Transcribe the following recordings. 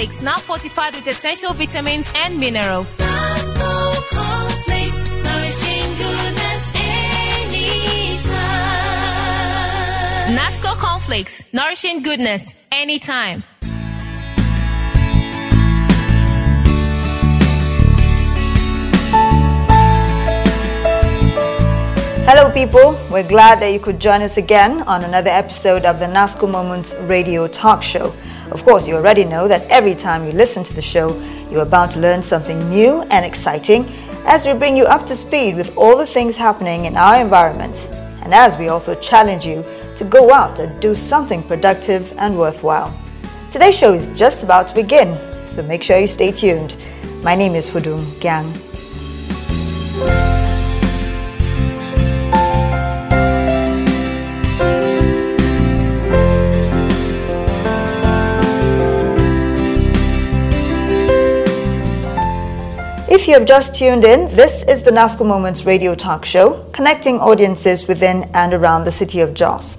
cornflakes now fortified with essential vitamins and minerals. Nasco cornflakes, nourishing goodness anytime. Nasco cornflakes, nourishing goodness anytime. Hello, people. We're glad that you could join us again on another episode of the NASCO Moments radio talk show. Of course, you already know that every time you listen to the show, you're about to learn something new and exciting as we bring you up to speed with all the things happening in our environment. And as we also challenge you to go out and do something productive and worthwhile. Today's show is just about to begin, so make sure you stay tuned. My name is Hudung Gyang. If you have just tuned in, this is the NASCO Moments radio talk show, connecting audiences within and around the city of Jos.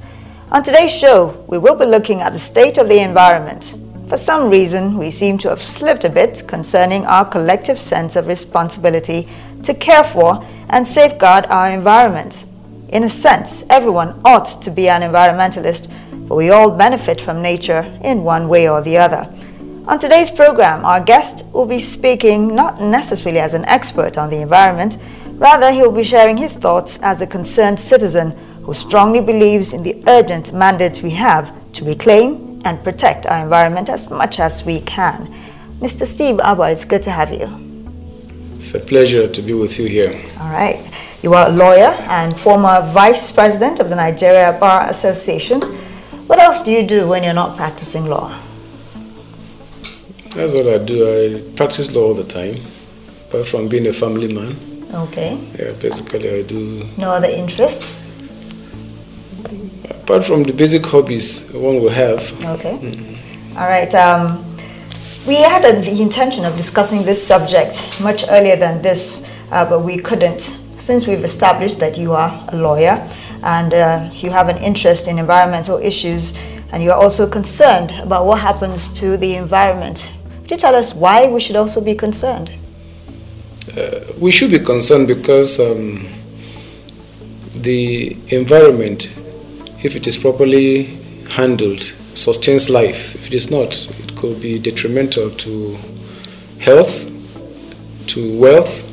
On today's show, we will be looking at the state of the environment. For some reason, we seem to have slipped a bit concerning our collective sense of responsibility to care for and safeguard our environment. In a sense, everyone ought to be an environmentalist, for we all benefit from nature in one way or the other. On today's program, our guest will be speaking not necessarily as an expert on the environment, rather, he will be sharing his thoughts as a concerned citizen who strongly believes in the urgent mandate we have to reclaim and protect our environment as much as we can. Mr. Steve Abah, it's good to have you. It's a pleasure to be with you here. All right. You are a lawyer and former vice president of the Nigeria Bar Association. What else do you do when you're not practicing law? That's what I do. I practice law all the time, apart from being a family man. Okay. Yeah, basically, I do. No other interests? Apart from the basic hobbies one will have. Okay. All right. Um, we had a, the intention of discussing this subject much earlier than this, uh, but we couldn't since we've established that you are a lawyer and uh, you have an interest in environmental issues and you're also concerned about what happens to the environment. You tell us why we should also be concerned? We should be concerned because um, the environment, if it is properly handled, sustains life. If it is not, it could be detrimental to health, to wealth,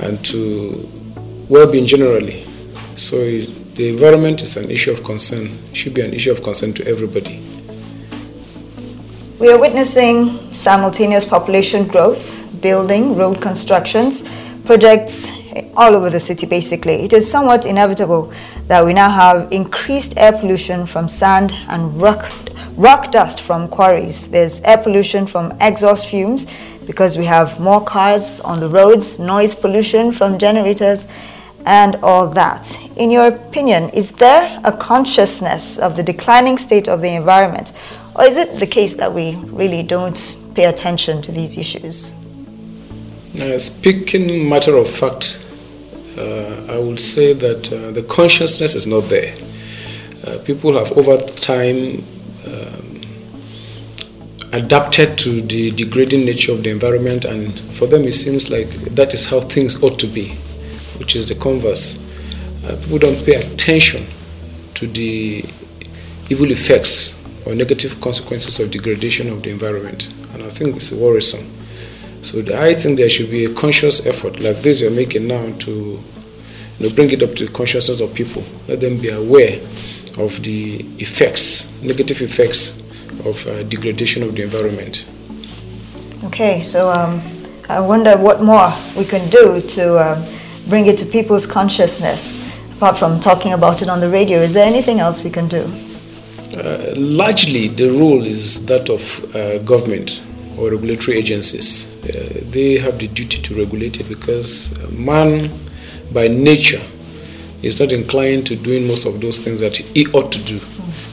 and to well being generally. So, it- the environment is an issue of concern, should be an issue of concern to everybody. We are witnessing simultaneous population growth, building, road constructions, projects all over the city basically. It is somewhat inevitable that we now have increased air pollution from sand and rock, rock dust from quarries. There's air pollution from exhaust fumes because we have more cars on the roads, noise pollution from generators, and all that. In your opinion, is there a consciousness of the declining state of the environment, or is it the case that we really don't pay attention to these issues? Uh, speaking matter of fact, uh, I would say that uh, the consciousness is not there. Uh, people have over time um, adapted to the degrading nature of the environment, and for them it seems like that is how things ought to be, which is the converse. Uh, people don't pay attention to the evil effects or negative consequences of degradation of the environment, and I think it's worrisome. So I think there should be a conscious effort like this you're making now to you know, bring it up to the consciousness of people. Let them be aware of the effects, negative effects of uh, degradation of the environment. Okay, so um, I wonder what more we can do to um, bring it to people's consciousness, apart from talking about it on the radio. Is there anything else we can do? Uh, largely, the role is that of uh, government or regulatory agencies. Uh, they have the duty to regulate it because man, by nature, is not inclined to doing most of those things that he ought to do,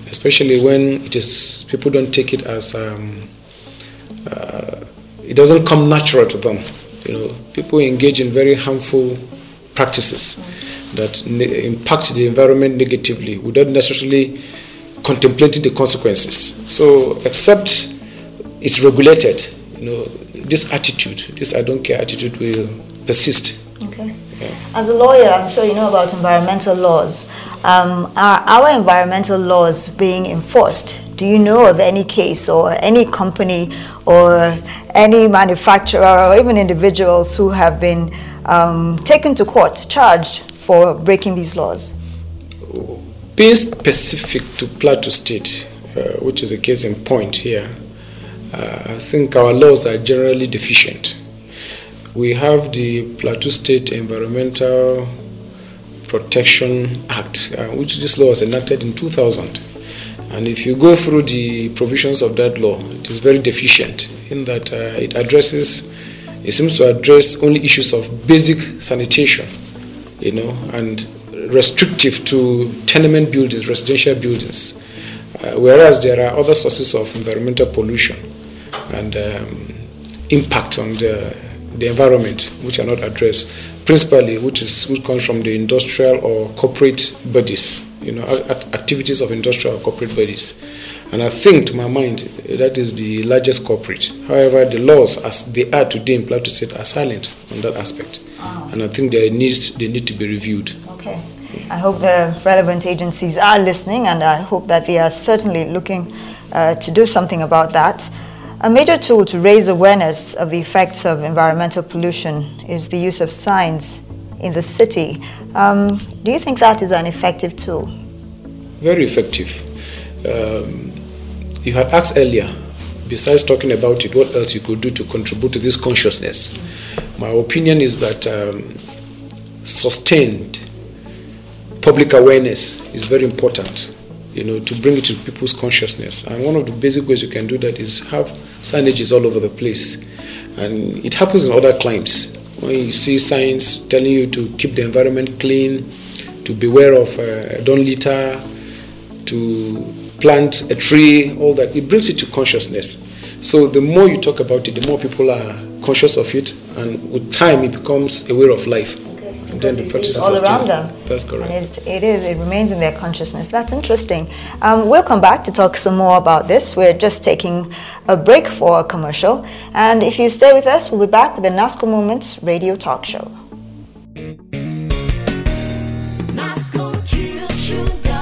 especially when it is people don't take it as um, uh, it doesn't come natural to them. You know, people engage in very harmful practices that ne- impact the environment negatively without necessarily contemplating the consequences. So, except it's regulated, you know, this attitude, this I don't care attitude will persist. Okay. As a lawyer, I'm sure you know about environmental laws. Um, are our environmental laws being enforced? Do you know of any case or any company or any manufacturer or even individuals who have been um, taken to court, charged for breaking these laws? Being specific to Plateau State, uh, which is a case in point here, uh, I think our laws are generally deficient. We have the Plateau State Environmental Protection Act, uh, which this law was enacted in 2000. And if you go through the provisions of that law, it is very deficient in that uh, it addresses, it seems to address only issues of basic sanitation, you know, and restrictive to tenement buildings, residential buildings. Uh, whereas there are other sources of environmental pollution and um, impact on the, the environment which are not addressed, principally which, is, which comes from the industrial or corporate bodies, you know, activities of industrial or corporate bodies. And I think, to my mind, that is the largest culprit. However, the laws, as they are today in Plateau State, are silent on that aspect. Oh. And I think they need, they need to be reviewed. Okay. I hope the relevant agencies are listening, and I hope that they are certainly looking uh, to do something about that. A major tool to raise awareness of the effects of environmental pollution is the use of signs in the city. Um, do you think that is an effective tool? Very effective. Um, you had asked earlier, besides talking about it, what else you could do to contribute to this consciousness. My opinion is that um, sustained public awareness is very important you know, to bring it to people's consciousness. And one of the basic ways you can do that is have signages all over the place. And it happens in other climes. When you see signs telling you to keep the environment clean, to beware of uh, don't litter, to plant a tree, all that, it brings it to consciousness. So the more you talk about it, the more people are conscious of it, and with time, it becomes a way of life then the practices all around them. That's correct. And it, it is. It remains in their consciousness. That's interesting. Um, we'll come back to talk some more about this. We're just taking a break for a commercial, and if you stay with us, we'll be back with the NASCO Moments Radio Talk Show. NASCO Sugar,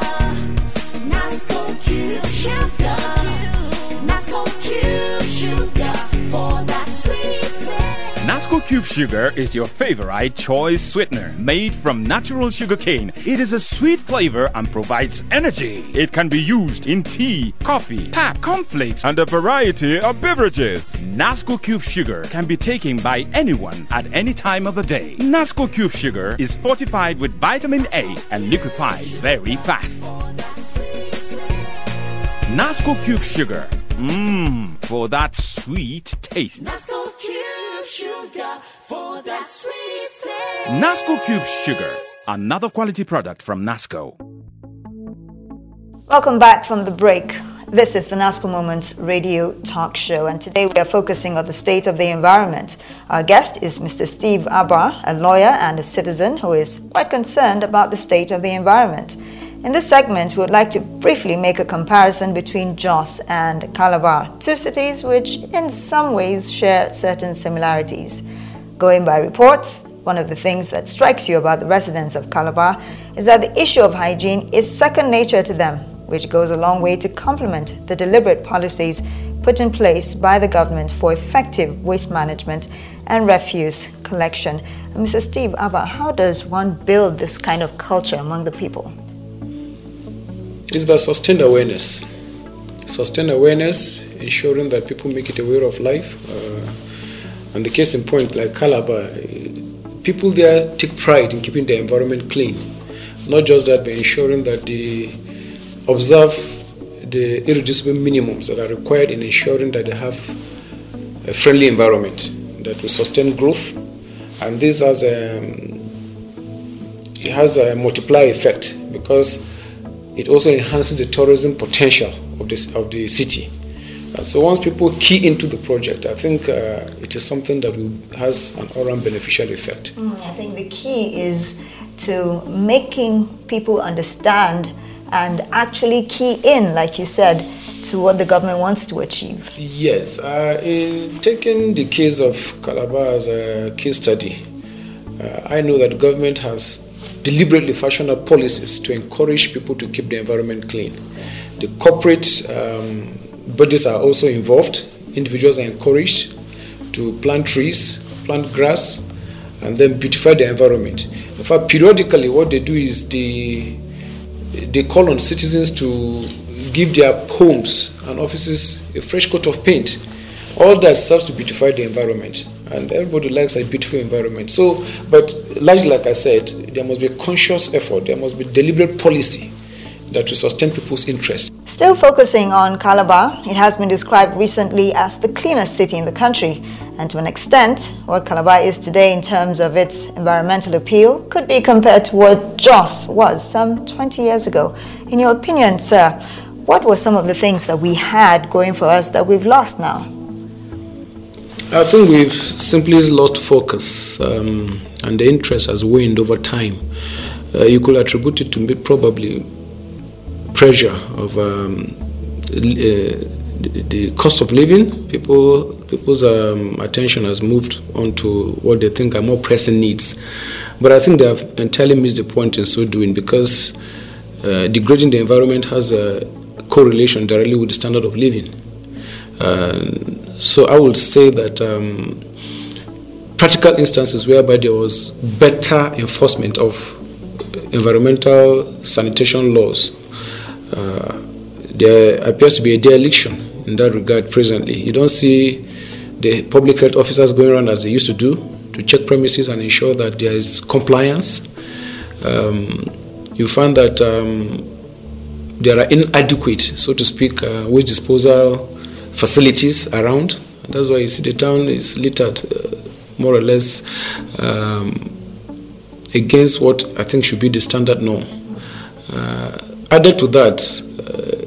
Cube Sugar is your favorite choice sweetener made from natural sugar cane. It is a sweet flavor and provides energy. It can be used in tea, coffee, pap, cornflakes, and a variety of beverages. Nasco Cube Sugar can be taken by anyone at any time of the day. Nasco Cube Sugar is fortified with vitamin A and liquefies very fast. Nasco Cube Sugar. Mmm, for that sweet taste Nasco Cube sugar for that sweet taste. Nasco Cube Sugar, another quality product from Nasco. Welcome back from the break. This is the NASCO Moments radio talk show, and today we are focusing on the state of the environment. Our guest is Mr. Steve Abah, a lawyer and a citizen who is quite concerned about the state of the environment. In this segment, we would like to briefly make a comparison between Jos and Calabar, two cities which in some ways share certain similarities. Going by reports, one of the things that strikes you about the residents of Calabar is that the issue of hygiene is second nature to them, which goes a long way to complement the deliberate policies put in place by the government for effective waste management and refuse collection. And Mr. Steve Abah, how does one build this kind of culture among the people? It's by sustained awareness. Sustained awareness, ensuring that people make it a way of life. Uh, and the case in point, like Calabar, eh, people there take pride in keeping the environment clean. Not just that, but ensuring that they observe the irreducible minimums that are required in ensuring that they have a friendly environment that will sustain growth. And this has a, it has a multiplier effect because it also enhances the tourism potential of, this, of the city. Uh, so once people key into the project, I think uh, it is something that will, has an all-round beneficial effect. Mm, I think the key is to making people understand and actually key in, like you said, to what the government wants to achieve? Yes, uh, in taking the case of Calabar as a case study, uh, I know that government has deliberately fashioned policies to encourage people to keep the environment clean. The corporate um, bodies are also involved. Individuals are encouraged to plant trees, plant grass, and then beautify the environment. In fact, periodically, what they do is they they call on citizens to give their homes and offices a fresh coat of paint. All that serves to beautify the environment, and everybody likes a beautiful environment. So, but largely, like I said, there must be a conscious effort. There must be deliberate policy that will sustain people's interest. Still focusing on Calabar, it has been described recently as the cleanest city in the country. And to an extent, what Calabar is today in terms of its environmental appeal could be compared to what Jos was some 20 years ago. In your opinion, sir, what were some of the things that we had going for us that we've lost now? I think we've simply lost focus, um, and the interest has waned over time. Uh, you could attribute it to probably pressure of um, uh, the cost of living. People people's um, attention has moved on to what they think are more pressing needs, but I think they have entirely missed the point in so doing because uh, degrading the environment has a correlation directly with the standard of living. Uh, so I would say that. Um, practical instances whereby there was better enforcement of environmental sanitation laws uh, there appears to be a dereliction in that regard presently. You don't see the public health officers going around as they used to do to check premises and ensure that there is compliance. Um, you find that um, there are inadequate, so to speak, uh, waste disposal facilities around. That's why you see the town is littered uh, more or less um, against what I think should be the standard norm. Uh, added to that, uh,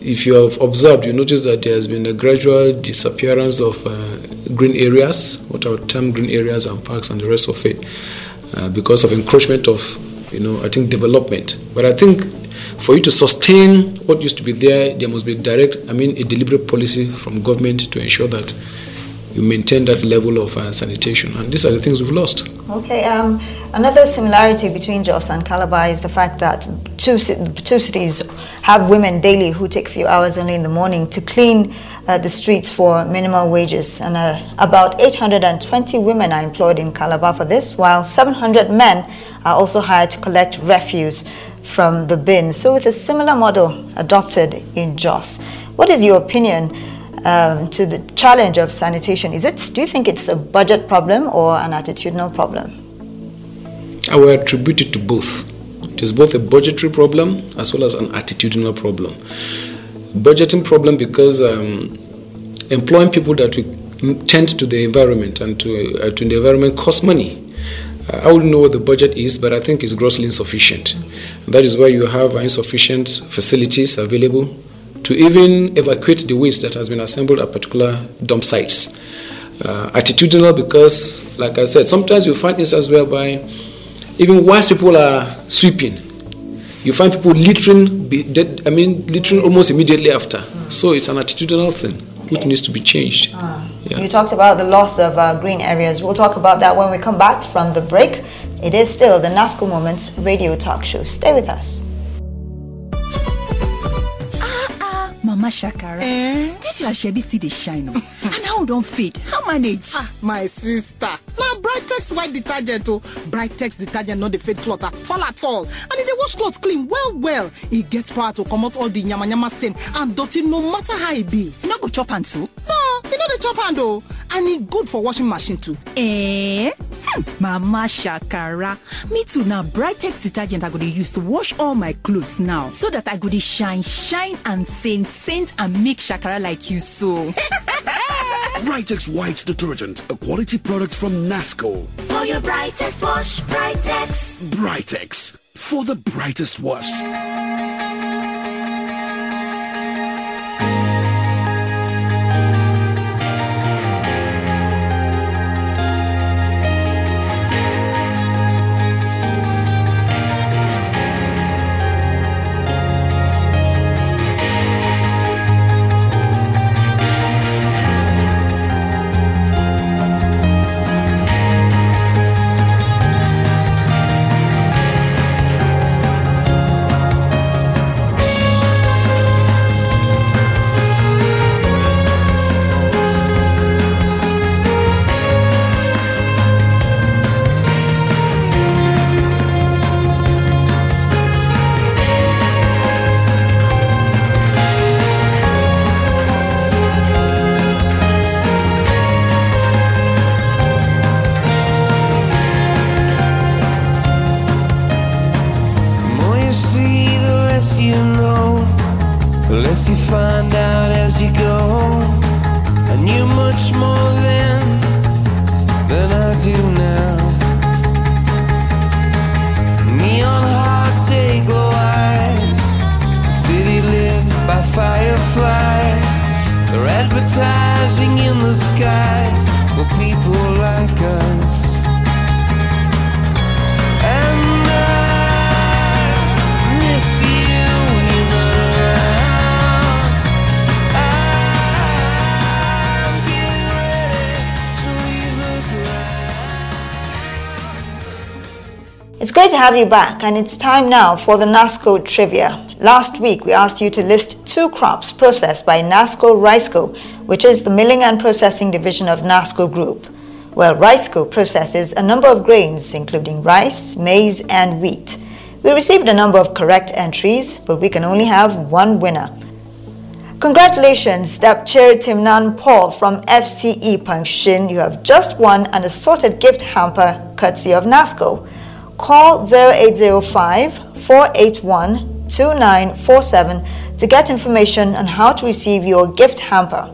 if you have observed, you notice that there has been a gradual disappearance of uh, green areas, what are termed green areas and parks and the rest of it, uh, because of encroachment of, you know, I think development. But I think for you to sustain what used to be there, there must be direct, I mean, a deliberate policy from government to ensure that you maintain that level of uh, sanitation. And these are the things we've lost. Okay. Um, another similarity between Jos and Calabar is the fact that two, two cities have women daily who take a few hours only in the morning to clean uh, the streets for minimal wages. And uh, about 820 women are employed in Calabar for this, while 700 men are also hired to collect refuse from the bin. So, with a similar model adopted in Jos, what is your opinion? Um, to the challenge of sanitation? Is it? Do you think it's a budget problem or an attitudinal problem? I will attribute it to both. It is both a budgetary problem as well as an attitudinal problem. Budgeting problem because um, employing people that will tend to the environment and to, uh, to the environment costs money. Uh, I wouldn't know what the budget is, but I think it's grossly insufficient. That is why you have insufficient facilities available to even evacuate the waste that has been assembled at particular dump sites. Uh, attitudinal because, like I said, sometimes you find instances whereby even whilst people are sweeping, you find people littering, I mean, littering almost immediately after. Mm. So it's an attitudinal thing which needs to be changed. Ah. Yeah. You talked about the loss of uh, green areas. We'll talk about that when we come back from the break. It is still the NASCO Moments radio talk show. Stay with us. Mama shakara eh? dis your shebi still dey shine o and how don fade? How manage? Ah my sister. Na brightex white detergent o brightex detergent no dey fade cloth at all at all. And e dey wash cloth clean well well. E get power to comot all the yamayama stain and dirty no matter how e be. E no go chop hand so no no dey chop hand o and e good for washing machine too eh hmm, mama shakara me too na brightex detergent i go dey use to wash all my clothes now so that i go dey shine shine and saint saint and make shakara like you so Brightex White Detergent, a quality product from Nasco. For your brightest wash, Brightex. Brightex, for the brightest wash. Advertising in the skies for people like us. It's great to have you back, and it's time now for the NASCO trivia. Last week, we asked you to list two crops processed by NASCO RICECO, which is the milling and processing division of NASCO Group. Well, RICECO processes a number of grains, including rice, maize, and wheat. We received a number of correct entries, but we can only have one winner. Congratulations, Step Chair Timnan Paul from FCE Pankshin. You have just won an assorted gift hamper courtesy of NASCO. Call 0805 481 2947 to get information on how to receive your gift hamper.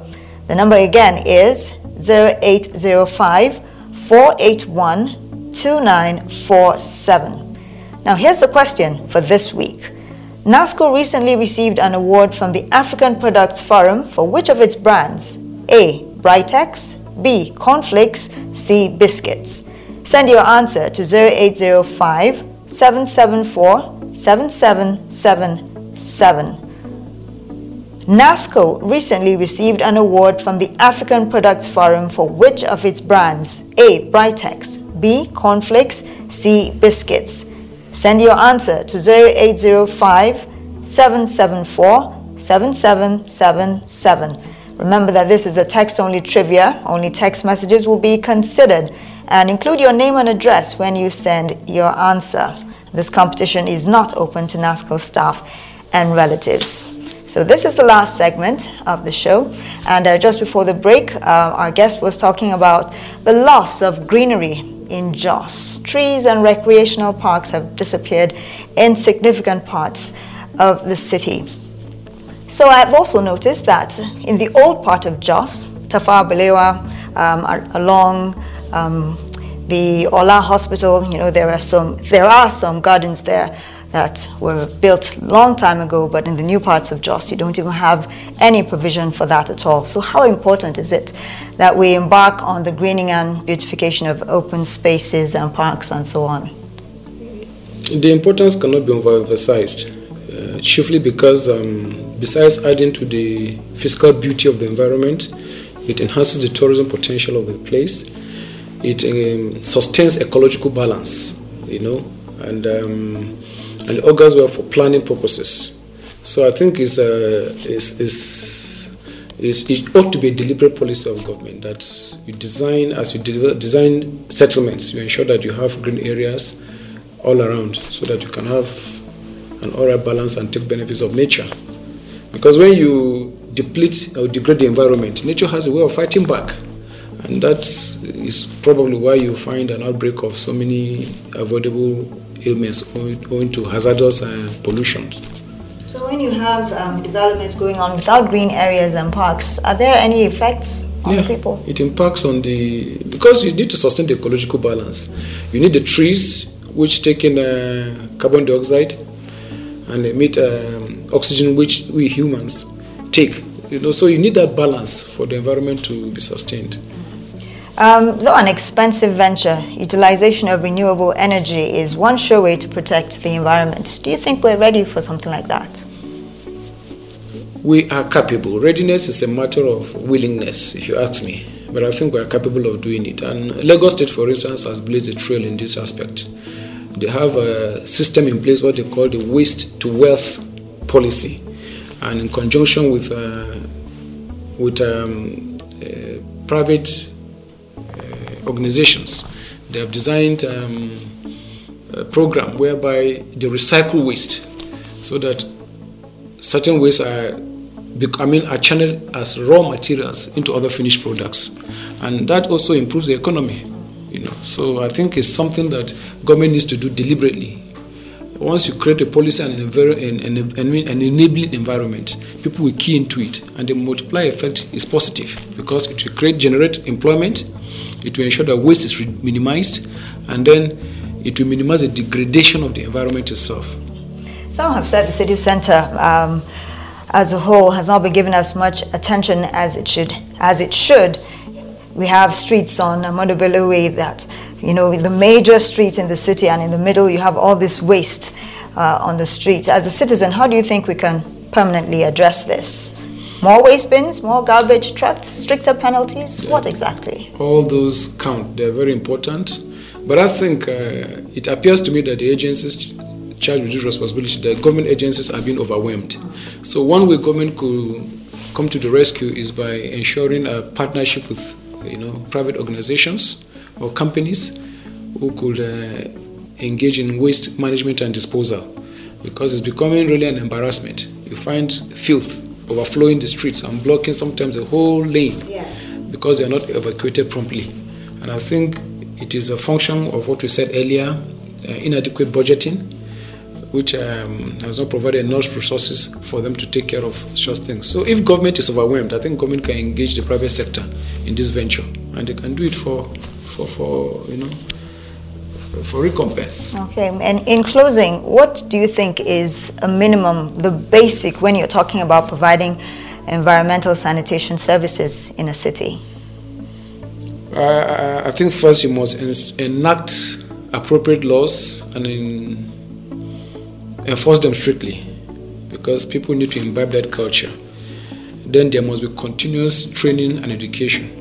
The number again is 0805 481 2947. Now, here's the question for this week. NASCO recently received an award from the African Products Forum for which of its brands? A. Brightex, B. Cornflakes, C. Biscuits. Send your answer to 0805 774 7777. NASCO recently received an award from the African Products Forum for which of its brands? A. Brightex, B. Cornflakes, C. Biscuits. Send your answer to 0805 774 7777. Remember that this is a text only trivia, only text messages will be considered, and include your name and address when you send your answer. This competition is not open to NASCO staff and relatives. So, this is the last segment of the show. And uh, just before the break, uh, our guest was talking about the loss of greenery in Jos. Trees and recreational parks have disappeared in significant parts of the city. So, I've also noticed that in the old part of Jos, Tafawa Balewa, um, along um, the Ola Hospital, you know, there are some there are some gardens there that were built long time ago, but in the new parts of Jos, you don't even have any provision for that at all. So, how important is it that we embark on the greening and beautification of open spaces and parks and so on? The importance cannot be overemphasized, uh, chiefly because um, besides adding to the physical beauty of the environment, it enhances the tourism potential of the place. It um, sustains ecological balance, you know, and um, and augurs well for planning purposes. So I think it's, uh, it's, it's, it's, it ought to be a deliberate policy of government that you design as you design settlements, you ensure that you have green areas all around so that you can have an oral balance and take benefits of nature. Because when you deplete or degrade the environment, nature has a way of fighting back. And that is probably why you find an outbreak of so many avoidable ailments owing to hazardous uh, pollution. So, when you have um, developments going on without green areas and parks, are there any effects on the people? It impacts on the because you need to sustain the ecological balance. You need the trees which take in uh, carbon dioxide and emit um, oxygen which we humans take. You know, so you need that balance for the environment to be sustained. Um, though an expensive venture, utilization of renewable energy is one sure way to protect the environment. Do you think we're ready for something like that? We are capable. Readiness is a matter of willingness, if you ask me. But I think we are capable of doing it. And Lagos State, for instance, has blazed a trail in this aspect. They have a system in place, what they call the waste to wealth policy. And in conjunction with, uh, with um, uh, private organizations, they have designed um, a program whereby they recycle waste so that certain waste are I mean are channeled as raw materials into other finished products. And that also improves the economy you know. So I think it's something that government needs to do deliberately. Once you create a policy and an, envir- an, an, an enabling environment, people will key into it, and the multiplier effect is positive because it will create, generate employment, it will ensure that waste is minimized, and then it will minimize the degradation of the environment itself. Some have said the city centre um, as a whole has not been given as much attention as it should. As it should, we have streets on Ahmadu Bello Way that, you know, the major street in the city, and in the middle you have all this waste uh, on the streets. As a citizen, how do you think we can permanently address this? More waste bins, more garbage trucks, stricter penalties? What exactly? All those count. They're very important. But I think uh, it appears to me that the agencies charged with this responsibility, the government agencies are being overwhelmed. So one way government could come to the rescue is by ensuring a partnership with you know private organizations or companies who could uh, engage in waste management and disposal because it's becoming really an embarrassment. You find filth overflowing the streets and blocking sometimes a whole lane because they are not evacuated promptly. And I think it is a function of what we said earlier uh, inadequate budgeting, which um, has not provided enough resources for them to take care of such things. So, if government is overwhelmed, I think government can engage the private sector in this venture, and they can do it for, for, for you know, for recompense. Okay, and in closing, what do you think is a minimum, the basic, when you're talking about providing environmental sanitation services in a city? Uh, I think first you must enact appropriate laws and in, enforce them strictly because people need to imbibe that culture. Then there must be continuous training and education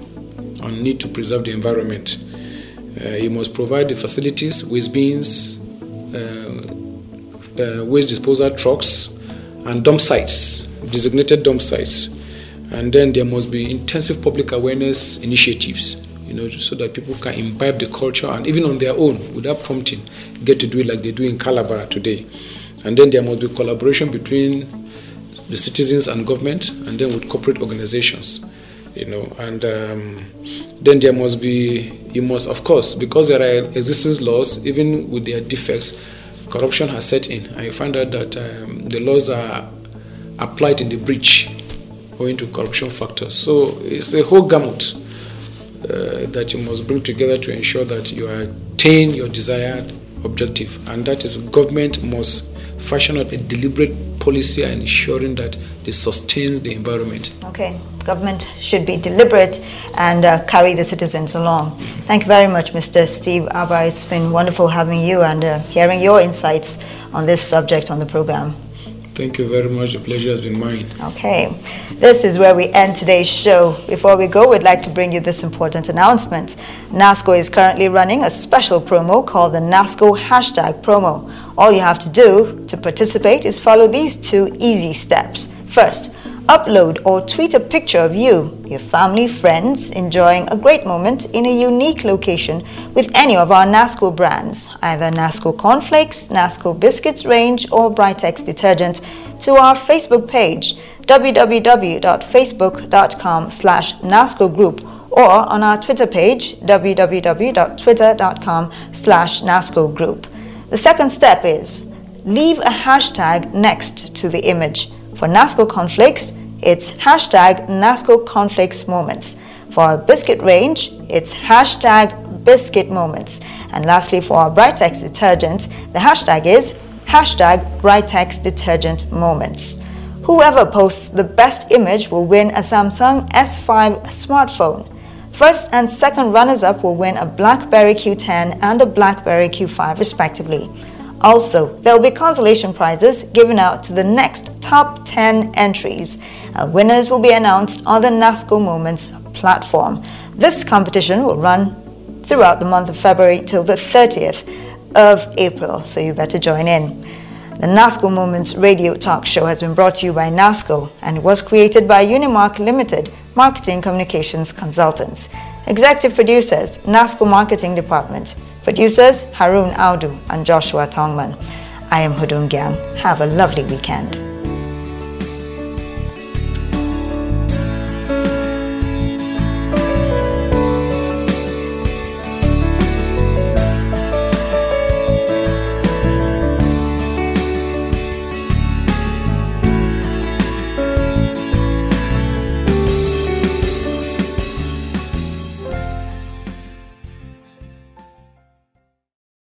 on need to preserve the environment. Uh, you must provide the facilities, waste bins, uh, uh, waste disposal trucks, and dump sites, designated dump sites. And then there must be intensive public awareness initiatives, you know, so that people can imbibe the culture and even on their own, without prompting, get to do it like they do in Calabar today. And then there must be collaboration between the citizens and government, and then with corporate organizations you know and um, then there must be you must of course because there are existing laws even with their defects corruption has set in. And you find out that um, the laws are applied in the breach owing to corruption factors. So it's the whole gamut uh, that you must bring together to ensure that you attain your desired objective. And that is government must fashion out a deliberate policy ensuring that they sustain the environment. Okay, government should be deliberate and uh, carry the citizens along. Thank you very much, Mr. Steve Abah. It's been wonderful having you and uh, hearing your insights on this subject on the program. Thank you very much. The pleasure has been mine. Okay, this is where we end today's show. Before we go, we'd like to bring you this important announcement. NASCO is currently running a special promo called the NASCO hashtag promo. All you have to do to participate is follow these two easy steps. First, upload or tweet a picture of you, your family, friends enjoying a great moment in a unique location with any of our NASCO brands, either NASCO cornflakes, NASCO biscuits range, or Brightex detergent, to our Facebook page www.facebook.com slash NASCO group or on our Twitter page www.twitter.com slash NASCO group. The second step is leave a hashtag next to the image. For NASCO cornflakes, it's hashtag NASCO cornflakes moments. For our biscuit range, it's hashtag biscuit moments. And lastly, for our Brightex detergent, the hashtag is hashtag Brightex detergent moments. Whoever posts the best image will win a Samsung S5 smartphone. First and second runners up will win a BlackBerry Q10 and a BlackBerry Q5, respectively. Also, there will be consolation prizes given out to the next top 10 entries. Uh, winners will be announced on the NASCO Moments platform. This competition will run throughout the month of February till the 30th of April, so you better join in. The NASCO Moments radio talk show has been brought to you by NASCO and was created by Unimark Limited, Marketing Communications Consultants. Executive producers, NASCO Marketing Department. Producers, Harun Audu and Joshua Tongman. I am Hudung Gyang. Have a lovely weekend.